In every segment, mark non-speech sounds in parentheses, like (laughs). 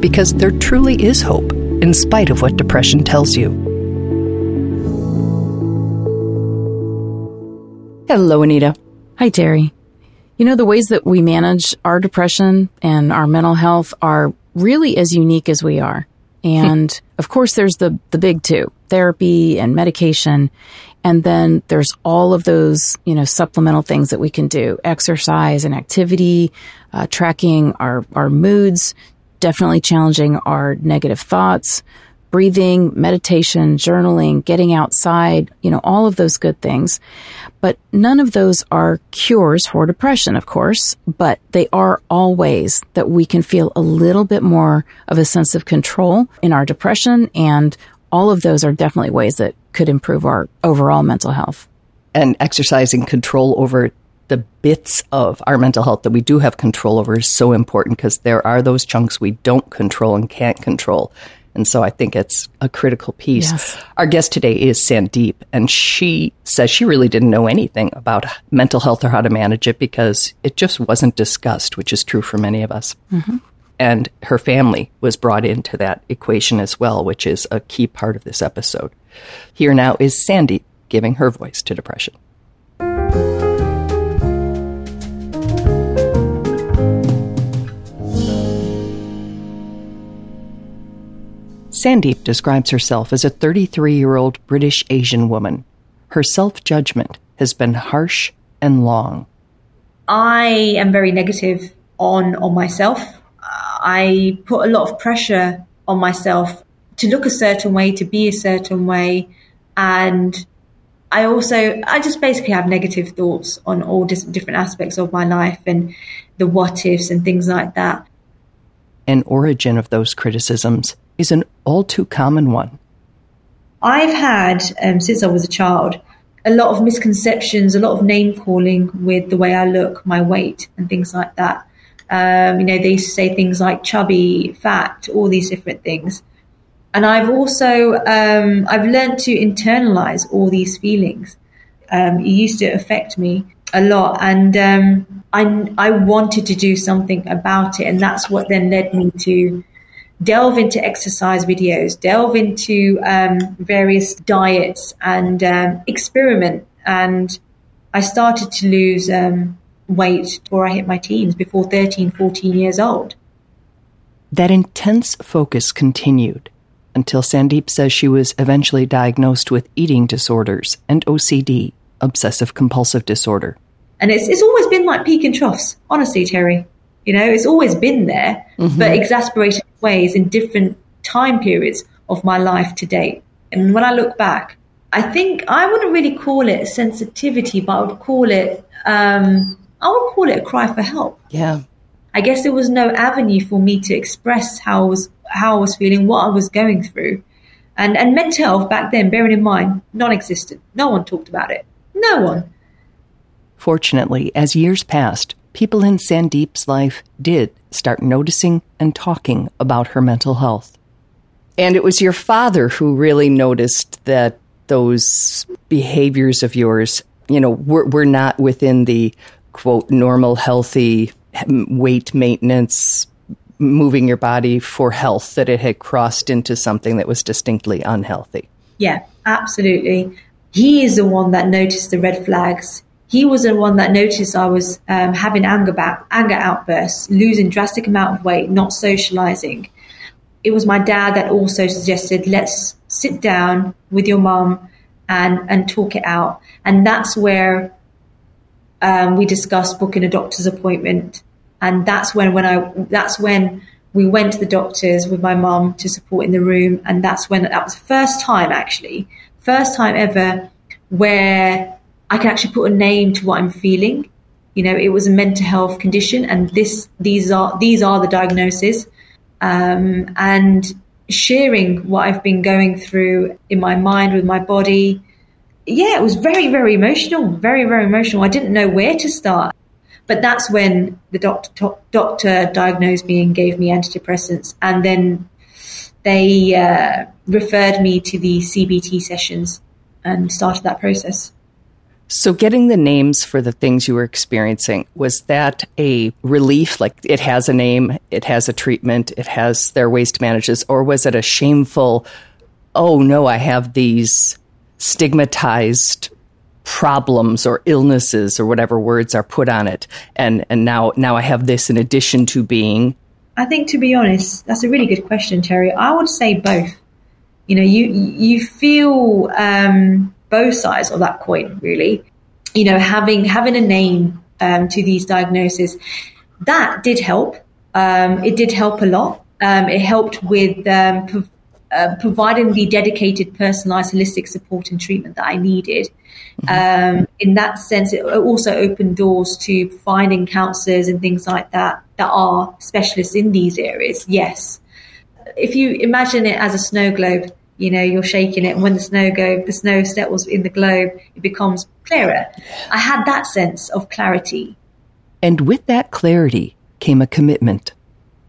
because there truly is hope, in spite of what depression tells you. Hello, Anita. Hi, Terry. You know, the ways that we manage our depression and our mental health are really as unique as we are. (laughs) And of course, there's the, the big two therapy and medication. And then there's all of those, you know, supplemental things that we can do exercise and activity, uh, tracking our, our moods, definitely challenging our negative thoughts, breathing, meditation, journaling, getting outside, you know, all of those good things. But none of those are cures for depression, of course, but they are all ways that we can feel a little bit more of a sense of control in our depression. And all of those are definitely ways that could improve our overall mental health. And exercising control over the bits of our mental health that we do have control over is so important because there are those chunks we don't control and can't control. And so I think it's a critical piece. Yes. Our guest today is Sandeep, and she says she really didn't know anything about mental health or how to manage it because it just wasn't discussed, which is true for many of us. Mm-hmm. And her family was brought into that equation as well, which is a key part of this episode. Here now is Sandeep giving her voice to depression. Sandeep describes herself as a 33 year old British Asian woman. Her self judgment has been harsh and long. I am very negative on, on myself. I put a lot of pressure on myself to look a certain way, to be a certain way. And I also, I just basically have negative thoughts on all different aspects of my life and the what ifs and things like that. An origin of those criticisms is an all too common one. I've had, um, since I was a child, a lot of misconceptions, a lot of name calling with the way I look, my weight, and things like that. Um, you know, they used to say things like chubby, fat, all these different things. And I've also um, I've learned to internalize all these feelings. Um, it used to affect me a lot, and um, I I wanted to do something about it, and that's what then led me to delve into exercise videos, delve into um, various diets and um, experiment. And I started to lose um, weight before I hit my teens, before 13, 14 years old. That intense focus continued until Sandeep says she was eventually diagnosed with eating disorders and OCD, obsessive compulsive disorder. And it's, it's always been like peak and troughs, honestly, Terry. You know, it's always been there, mm-hmm. but exasperated ways in different time periods of my life to date. And when I look back, I think I wouldn't really call it sensitivity, but I would call it, um, I would call it a cry for help. Yeah. I guess there was no avenue for me to express how I was, how I was feeling, what I was going through. And, and mental health back then, bearing in mind, non-existent. No one talked about it. No one. Fortunately, as years passed, people in Sandeep's life did start noticing and talking about her mental health. And it was your father who really noticed that those behaviors of yours, you know, were, were not within the quote normal, healthy weight maintenance, moving your body for health, that it had crossed into something that was distinctly unhealthy. Yeah, absolutely. He is the one that noticed the red flags he was the one that noticed I was um, having anger back, anger outbursts, losing drastic amount of weight, not socializing. It was my dad that also suggested, let's sit down with your mom and, and talk it out. And that's where um, we discussed booking a doctor's appointment, and that's when when I that's when we went to the doctors with my mum to support in the room, and that's when that was the first time actually, first time ever where I can actually put a name to what I'm feeling. You know, it was a mental health condition, and this these are these are the diagnoses, um, and sharing what I've been going through in my mind with my body. Yeah, it was very very emotional, very very emotional. I didn't know where to start. But that's when the doctor, doctor diagnosed me and gave me antidepressants. And then they uh, referred me to the CBT sessions and started that process. So, getting the names for the things you were experiencing, was that a relief? Like it has a name, it has a treatment, it has their ways to manage this, or was it a shameful, oh no, I have these stigmatized problems or illnesses or whatever words are put on it and and now now I have this in addition to being? I think to be honest that's a really good question Terry. I would say both. You know you you feel um, both sides of that coin really you know having having a name um, to these diagnoses that did help um, it did help a lot um, it helped with um, uh, providing the dedicated, personalized, holistic support and treatment that I needed. Mm-hmm. Um, in that sense, it also opened doors to finding counselors and things like that that are specialists in these areas. Yes. If you imagine it as a snow globe, you know, you're shaking it, and when the snow go, the snow settles in the globe, it becomes clearer. I had that sense of clarity. And with that clarity came a commitment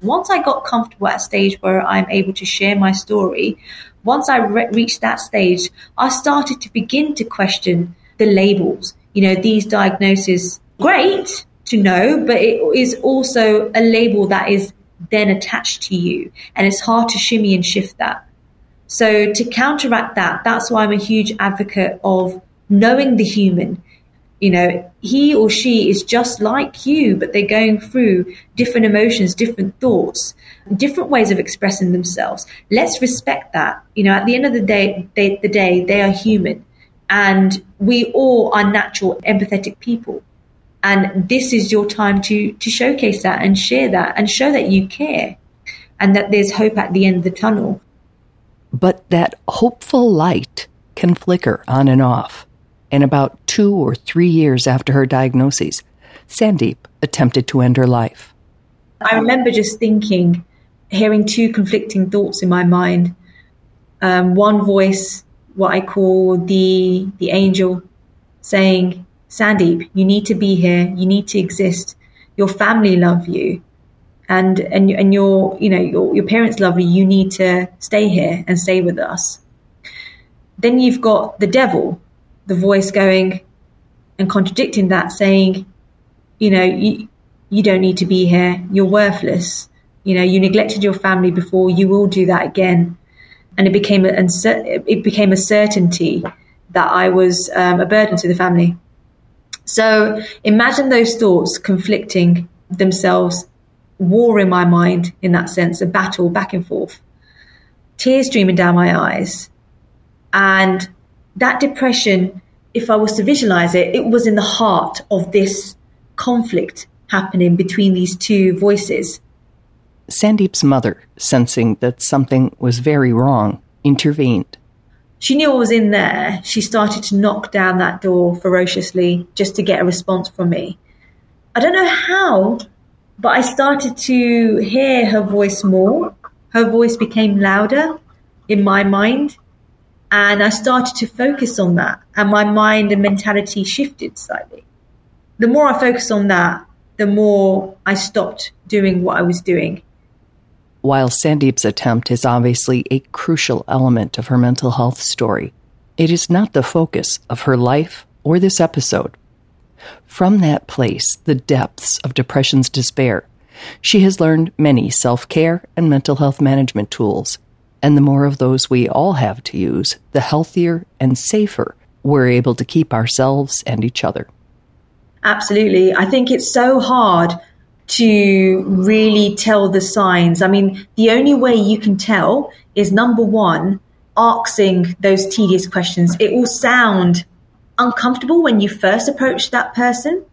once I got comfortable at a stage where I'm able to share my story, once I re- reached that stage, I started to begin to question the labels. You know, these diagnoses, great to know, but it is also a label that is then attached to you. And it's hard to shimmy and shift that. So to counteract that, that's why I'm a huge advocate of knowing the human, you know, he or she is just like you, but they're going through different emotions, different thoughts, different ways of expressing themselves. Let's respect that. You know, at the end of the day, they, the day, they are human and we all are natural, empathetic people. And this is your time to, to showcase that and share that and show that you care and that there's hope at the end of the tunnel. But that hopeful light can flicker on and off and about two or three years after her diagnosis, Sandeep attempted to end her life. I remember just thinking, hearing two conflicting thoughts in my mind. Um, one voice, what I call the the angel, saying, "Sandeep, you need to be here. You need to exist. Your family love you, and and and your you know your your parents love you. You need to stay here and stay with us." Then you've got the devil, the voice going and contradicting that, saying, you know, you, you don't need to be here. You're worthless. You know, you neglected your family before. You will do that again. And it became a, it became a certainty that I was um, a burden to the family. So imagine those thoughts conflicting themselves, war in my mind in that sense, a battle back and forth, tears streaming down my eyes. And that depression, if I was to visualize it, it was in the heart of this conflict happening between these two voices. Sandeep's mother, sensing that something was very wrong, intervened. She knew I was in there. She started to knock down that door ferociously just to get a response from me. I don't know how, but I started to hear her voice more. Her voice became louder in my mind. And I started to focus on that, and my mind and mentality shifted slightly. The more I focused on that, the more I stopped doing what I was doing. While Sandeep's attempt is obviously a crucial element of her mental health story, it is not the focus of her life or this episode. From that place, the depths of depression's despair, she has learned many self care and mental health management tools and the more of those we all have to use, the healthier and safer we're able to keep ourselves and each other. Absolutely. I think it's so hard to really tell the signs. I mean, the only way you can tell is number one, asking those tedious questions. It will sound uncomfortable when you first approach that person.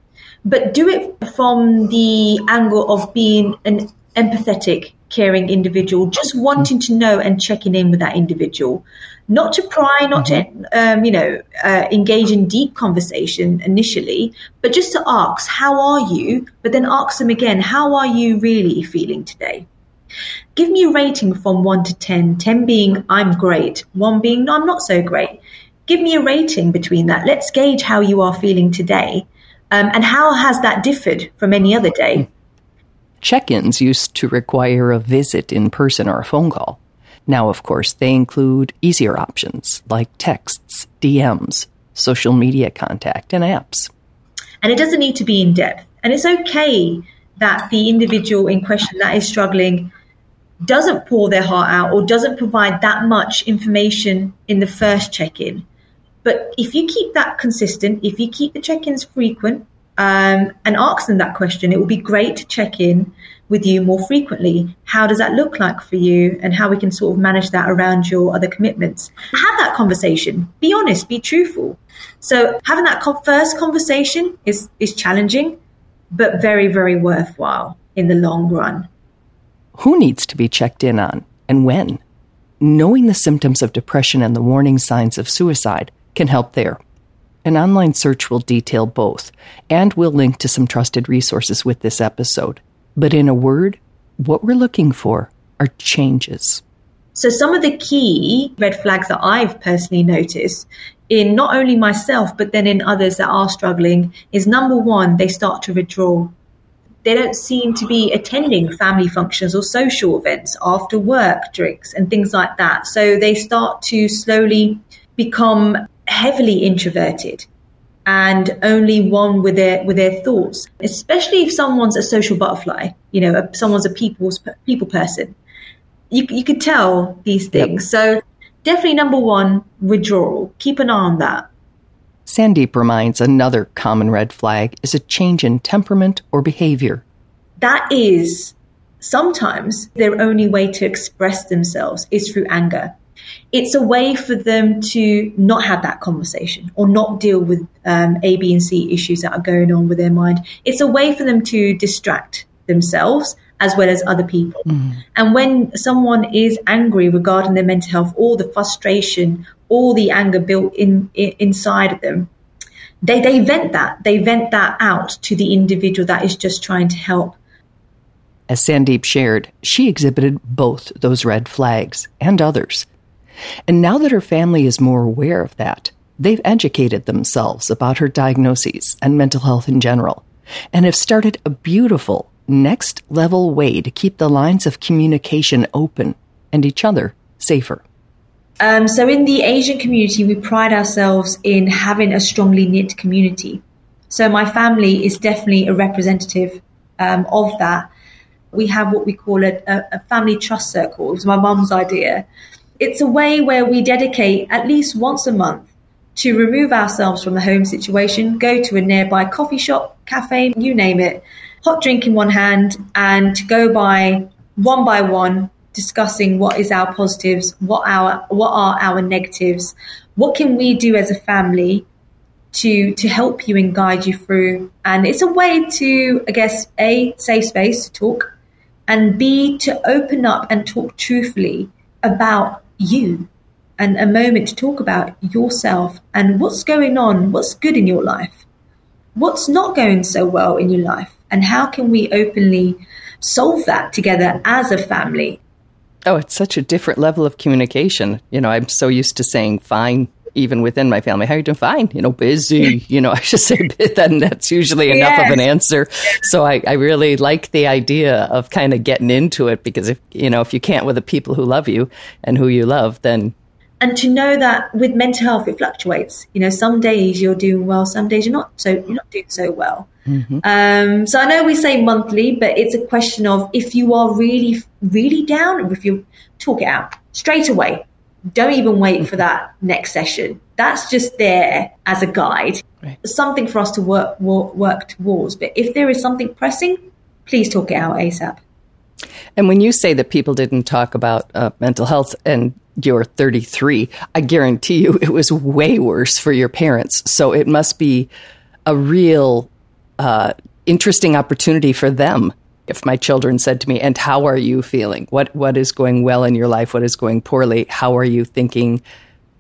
but do it from the angle of being an empathetic, caring individual, just wanting to know and checking in with that individual. Not to pry, not mm-hmm. to, um, you know, uh, engage in deep conversation initially, but just to ask, how are you? But then ask them again, how are you really feeling today? Give me a rating from 1 to 10, 10 being I'm great, 1 being I'm not so great. Give me a rating between that. Let's gauge how you are feeling today. Um, and how has that differed from any other day? Check ins used to require a visit in person or a phone call. Now, of course, they include easier options like texts, DMs, social media contact, and apps. And it doesn't need to be in depth. And it's okay that the individual in question that is struggling doesn't pour their heart out or doesn't provide that much information in the first check in. But if you keep that consistent, if you keep the check ins frequent um, and ask them that question, it will be great to check in with you more frequently. How does that look like for you and how we can sort of manage that around your other commitments? Have that conversation. Be honest, be truthful. So having that first conversation is, is challenging, but very, very worthwhile in the long run. Who needs to be checked in on and when? Knowing the symptoms of depression and the warning signs of suicide can help there. An online search will detail both, and we'll link to some trusted resources with this episode. But in a word, what we're looking for are changes. So, some of the key red flags that I've personally noticed in not only myself, but then in others that are struggling is number one, they start to withdraw. They don't seem to be attending family functions or social events after work, drinks, and things like that. So, they start to slowly become heavily introverted and only one with their with their thoughts especially if someone's a social butterfly you know someone's a people's people person. You, you could tell these things. Yep. so definitely number one withdrawal. Keep an eye on that. Sandeep reminds another common red flag is a change in temperament or behavior. That is sometimes their only way to express themselves is through anger it's a way for them to not have that conversation or not deal with um, A, B, and C issues that are going on with their mind. It's a way for them to distract themselves as well as other people. Mm. And when someone is angry regarding their mental health, all the frustration, all the anger built in, in inside of them, they they vent that. They vent that out to the individual that is just trying to help. As Sandeep shared, she exhibited both those red flags and others. And now that her family is more aware of that, they've educated themselves about her diagnoses and mental health in general, and have started a beautiful next level way to keep the lines of communication open and each other safer. Um, so, in the Asian community, we pride ourselves in having a strongly knit community. So, my family is definitely a representative um, of that. We have what we call a, a family trust circle. It was my mum's idea it's a way where we dedicate at least once a month to remove ourselves from the home situation, go to a nearby coffee shop, cafe, you name it, hot drink in one hand, and to go by one by one discussing what is our positives, what our what are our negatives, what can we do as a family to to help you and guide you through. And it's a way to, I guess, a safe space to talk, and b to open up and talk truthfully about you and a moment to talk about yourself and what's going on, what's good in your life, what's not going so well in your life, and how can we openly solve that together as a family. Oh, it's such a different level of communication. You know, I'm so used to saying fine, even within my family. How are you doing? Fine. You know, busy. (laughs) You know, I just say then that's usually enough yes. of an answer. So I, I really like the idea of kind of getting into it because if you know if you can't with the people who love you and who you love, then and to know that with mental health it fluctuates you know some days you're doing well some days you're not so you're not doing so well mm-hmm. um, so i know we say monthly but it's a question of if you are really really down if you talk it out straight away don't even wait for that next session. That's just there as a guide, right. something for us to work, work, work towards. But if there is something pressing, please talk it out ASAP. And when you say that people didn't talk about uh, mental health and you're 33, I guarantee you it was way worse for your parents. So it must be a real uh, interesting opportunity for them if my children said to me, "And how are you feeling? What what is going well in your life? What is going poorly? How are you thinking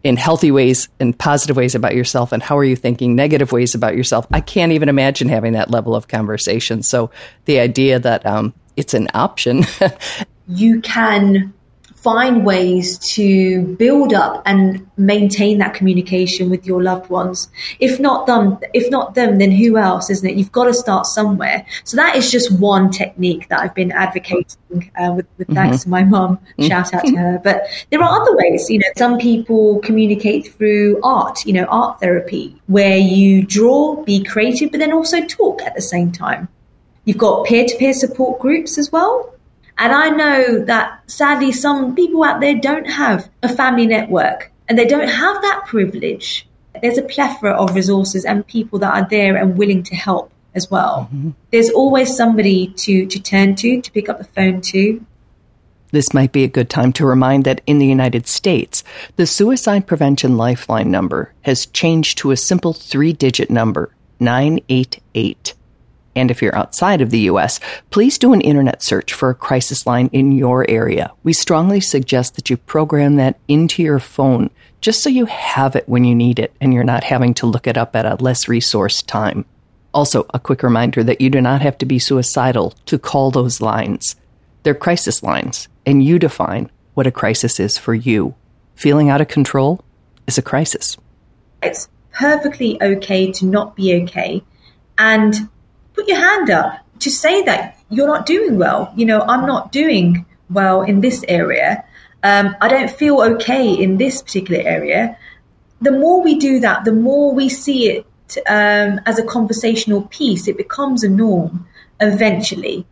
in healthy ways and positive ways about yourself? And how are you thinking negative ways about yourself?" I can't even imagine having that level of conversation. So the idea that um, it's an option, (laughs) you can find ways to build up and maintain that communication with your loved ones. If not them, if not them, then who else, isn't it? You've got to start somewhere. So that is just one technique that I've been advocating uh, with, with mm-hmm. thanks to my mum. Mm-hmm. Shout out to her. But there are other ways. You know, some people communicate through art. You know, art therapy, where you draw, be creative, but then also talk at the same time. You've got peer to peer support groups as well. And I know that sadly, some people out there don't have a family network and they don't have that privilege. There's a plethora of resources and people that are there and willing to help as well. Mm-hmm. There's always somebody to, to turn to, to pick up the phone to. This might be a good time to remind that in the United States, the Suicide Prevention Lifeline number has changed to a simple three digit number 988. And if you're outside of the US, please do an internet search for a crisis line in your area. We strongly suggest that you program that into your phone just so you have it when you need it and you're not having to look it up at a less resourced time. Also, a quick reminder that you do not have to be suicidal to call those lines. They're crisis lines, and you define what a crisis is for you. Feeling out of control is a crisis. It's perfectly okay to not be okay. And put your hand up to say that you're not doing well. You know, I'm not doing well in this area. Um, I don't feel okay in this particular area. The more we do that, the more we see it um, as a conversational piece, it becomes a norm eventually.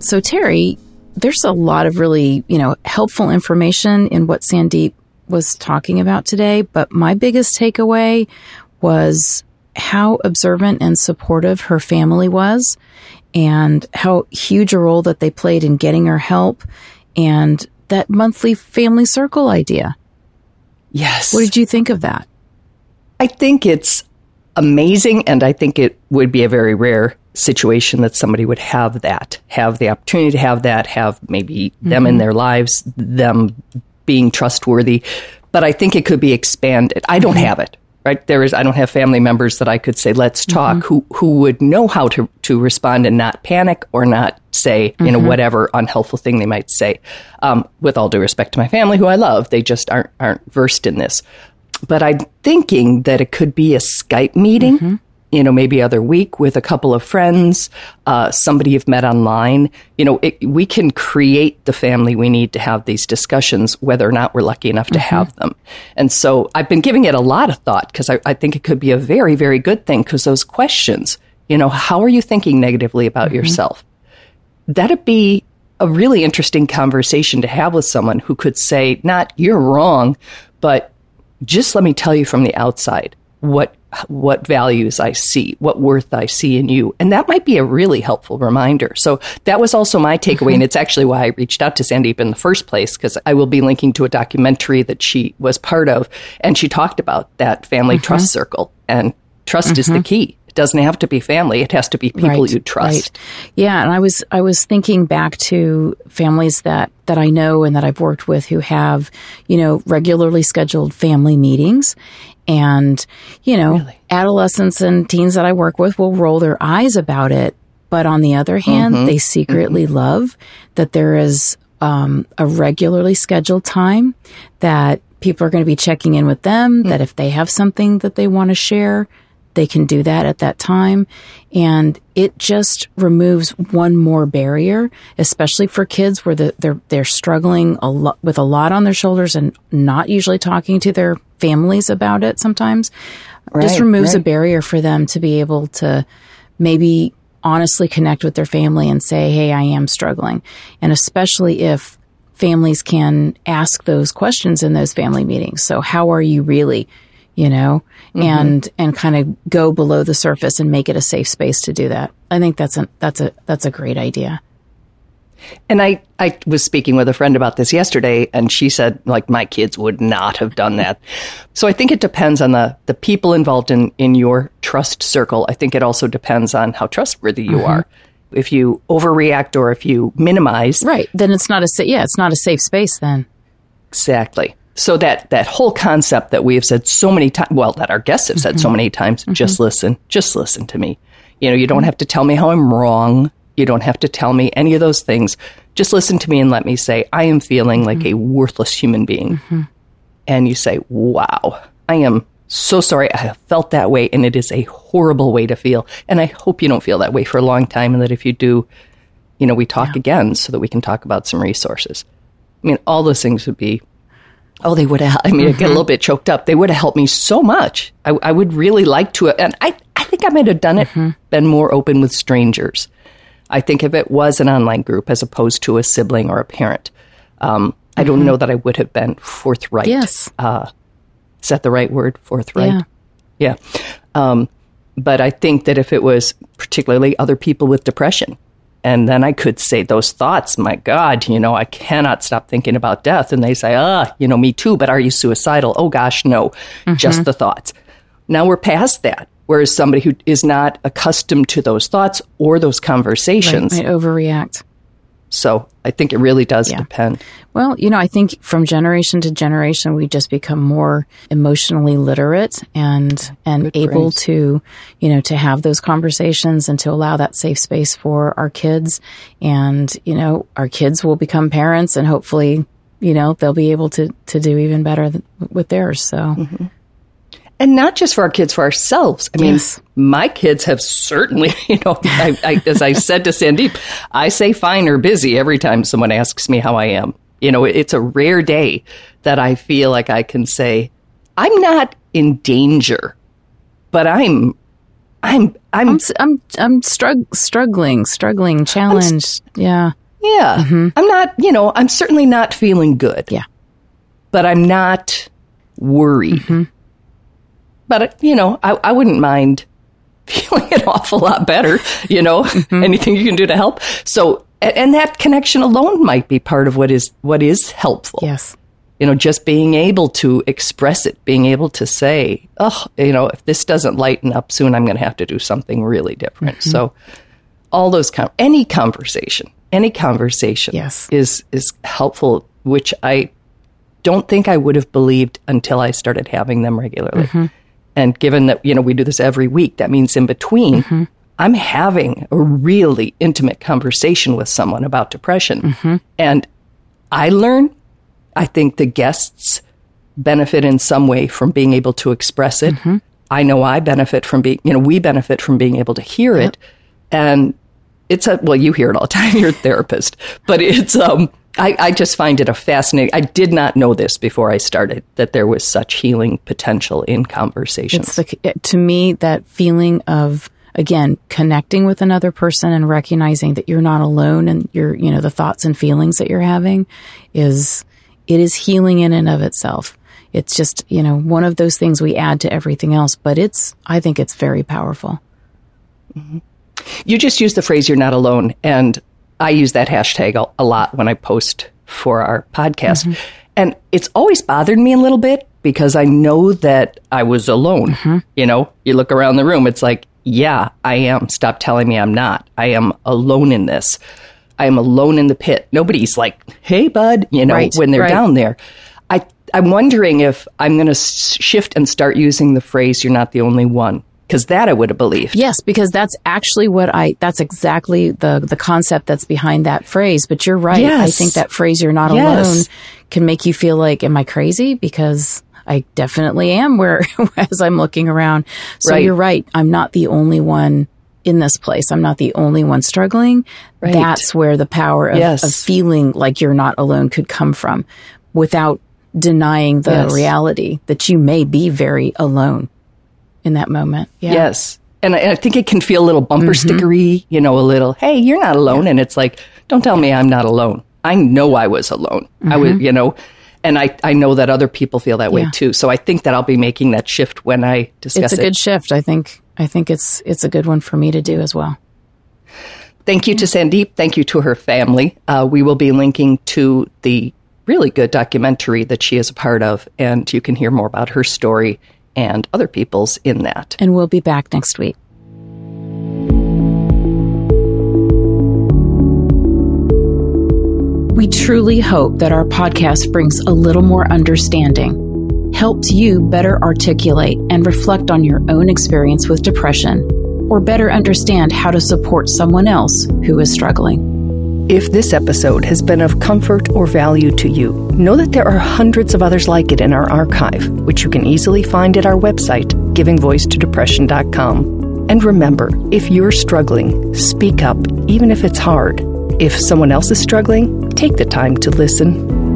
So, Terry, there's a lot of really, you know, helpful information in what Sandeep was talking about today, but my biggest takeaway was how observant and supportive her family was and how huge a role that they played in getting her help and that monthly family circle idea. Yes. What did you think of that? I think it's amazing and I think it would be a very rare situation that somebody would have that, have the opportunity to have that, have maybe mm-hmm. them in mm-hmm. their lives, them being trustworthy. But I think it could be expanded. I don't mm-hmm. have it, right? There is, I don't have family members that I could say, let's talk, mm-hmm. who, who would know how to, to respond and not panic or not say, you know, mm-hmm. whatever unhelpful thing they might say. Um, with all due respect to my family, who I love, they just aren't, aren't versed in this. But I'm thinking that it could be a Skype meeting mm-hmm you know, maybe other week with a couple of friends, uh, somebody you've met online. You know, it, we can create the family we need to have these discussions, whether or not we're lucky enough to mm-hmm. have them. And so I've been giving it a lot of thought because I, I, think it could be a very, very good thing because those questions, you know, how are you thinking negatively about mm-hmm. yourself? That'd be a really interesting conversation to have with someone who could say, not you're wrong, but just let me tell you from the outside what what values I see, what worth I see in you. And that might be a really helpful reminder. So that was also my takeaway. Mm-hmm. And it's actually why I reached out to Sandeep in the first place, because I will be linking to a documentary that she was part of. And she talked about that family mm-hmm. trust circle. And trust mm-hmm. is the mm-hmm. key. It doesn't have to be family. It has to be people right, you trust. Right. Yeah. And I was, I was thinking back to families that, that I know and that I've worked with who have, you know, regularly scheduled family meetings and, you know, really? adolescents and teens that I work with will roll their eyes about it. But on the other hand, mm-hmm. they secretly mm-hmm. love that there is um, a regularly scheduled time that people are going to be checking in with them, mm-hmm. that if they have something that they want to share, they can do that at that time. And it just removes one more barrier, especially for kids where the, they're, they're struggling a lot with a lot on their shoulders and not usually talking to their families about it sometimes. Right, just removes right. a barrier for them to be able to maybe honestly connect with their family and say, Hey, I am struggling. And especially if families can ask those questions in those family meetings. So how are you really? you know, mm-hmm. and and kind of go below the surface and make it a safe space to do that. I think that's a that's a that's a great idea. And I, I was speaking with a friend about this yesterday, and she said, like, my kids would not have done that. So I think it depends on the, the people involved in, in your trust circle. I think it also depends on how trustworthy you mm-hmm. are. If you overreact or if you minimize, Right. Then it's not a sa- yeah, it's not a safe space then. Exactly. So that that whole concept that we have said so many times, well, that our guests have said so mm-hmm. many times, just mm-hmm. listen, just listen to me. You know, you don't have to tell me how I'm wrong. You don't have to tell me any of those things. Just listen to me and let me say, I am feeling like a mm-hmm. worthless human being. Mm-hmm. And you say, wow, I am so sorry. I have felt that way. And it is a horrible way to feel. And I hope you don't feel that way for a long time. And that if you do, you know, we talk again so that we can talk about some resources. I mean, all those things would be, oh, they would have, I mean, I get a little mm-hmm. bit choked up. They would have helped me so much. I, I would really like to, and I, I think I might have done it, been more open with strangers. I think if it was an online group as opposed to a sibling or a parent, um, I don't know that I would have been forthright. Yes. Is that the right word? Forthright? Yeah. Yeah. Um, but I think that if it was particularly other people with depression, and then I could say those thoughts, my God, you know, I cannot stop thinking about death. And they say, ah, you know, me too, but are you suicidal? Oh gosh, no, just the thoughts. Now we're past that. Whereas somebody who is not accustomed to those thoughts or those conversations. Might overreact. So I think it really does depend. Well, you know, I think from generation to generation, we just become more emotionally literate and and able phrase. to, you know, to have those conversations and to allow that safe space for our kids. And you know, our kids will become parents, and hopefully, you know, they'll be able to to do even better th- with theirs. So, mm-hmm. And not just for our kids, for ourselves. I mean, Yes. my kids have certainly, (laughs) you know, I, I, as I said to Sandeep, I say fine or busy every time someone asks me how I am. You know, it's a rare day that I feel like I can say, I'm not in danger, but I'm, I'm, I'm, I'm I'm I'm strugg- struggling, struggling, challenged. yeah, yeah, mm-hmm. I'm not, you know, I'm certainly not feeling good. yeah. but I'm not worried. Mm-hmm. But, you know, I, I wouldn't mind (laughs) feeling an awful lot better, you know, mm-hmm. anything you can do to help. So, and that connection alone might be part of what is, what is helpful. Yes. You know, just being able to express it, being able to say, oh, you know, if this doesn't lighten up soon, I'm going to have to do something really different. Mm-hmm. So, all those, com- any conversation, any conversation Yes. is, is helpful, which I don't think I would have believed until I started having them regularly. Mm-hmm. And given that, you know, we do this every week, that means in between, mm-hmm. I'm having a really intimate conversation with someone about depression. Mm-hmm. And I learn, I think the guests benefit in some way from being able to express it. Mm-hmm. I know I benefit from being, you know, we benefit from being able to hear it. And it's a, well, you hear it all the time. (laughs) You're a therapist, but it's, um, I, I just find it a fascinating. I did not know this before I started that there was such healing potential in conversations. It's the, to me that feeling of again connecting with another person and recognizing that you're not alone and your you know the thoughts and feelings that you're having is it is healing in and of itself. It's just you know one of those things we add to everything else, but it's I think it's very powerful. Mm-hmm. You just used the phrase "you're not alone," and I use that hashtag a, lot when I post for our podcast. Mm-hmm. And it's always bothered me a little bit because I know that I was alone. Mm-hmm. You know, you look around the room, it's like, yeah, I am. Stop telling me I'm not. I am alone in this. I am alone in the pit. Nobody's like, hey, bud, you know, Right, when they're right. down there. I, I'm wondering if I'm going to shift and start using the phrase, you're not the only one. Because that I would have believed. Yes, because that's actually what I that's exactly the the concept that's behind that phrase, but you're right. Yes. I think that phrase you're not Yes. alone can make you feel like am I crazy because I definitely am where (laughs) as I'm looking around. So Right. you're right. I'm not the only one in this place. I'm not the only one struggling. Right. That's where the power of, Yes. of feeling like you're not alone could come from without denying the Yes. reality that you may be very alone in that moment. Yeah. Yes. And I, I think it can feel a little bumper Mm-hmm. stickery, you know, a little, hey, you're not alone. And it's like, don't tell me I'm not alone. I know I was alone. I was, you know, and I, I know that other people feel that way Mm-hmm. Too. So I think that I'll be making that shift when I discuss it. it's a it. good shift. I think I think it's it's a good one for me to do as well. Thank you to Sandeep. Thank you to her family. Uh, we will be linking to the really good documentary that she is a part of, and you can hear more about her story and other people's in that. And we'll be back next week. We truly hope that our podcast brings a little more understanding, helps you better articulate and reflect on your own experience with depression, or better understand how to support someone else who is struggling. If this episode has been of comfort or value to you, know that there are hundreds of others like it in our archive, which you can easily find at our website, givingvoicetodepression.com. And remember, if you're struggling, speak up, even if it's hard. If someone else is struggling, take the time to listen.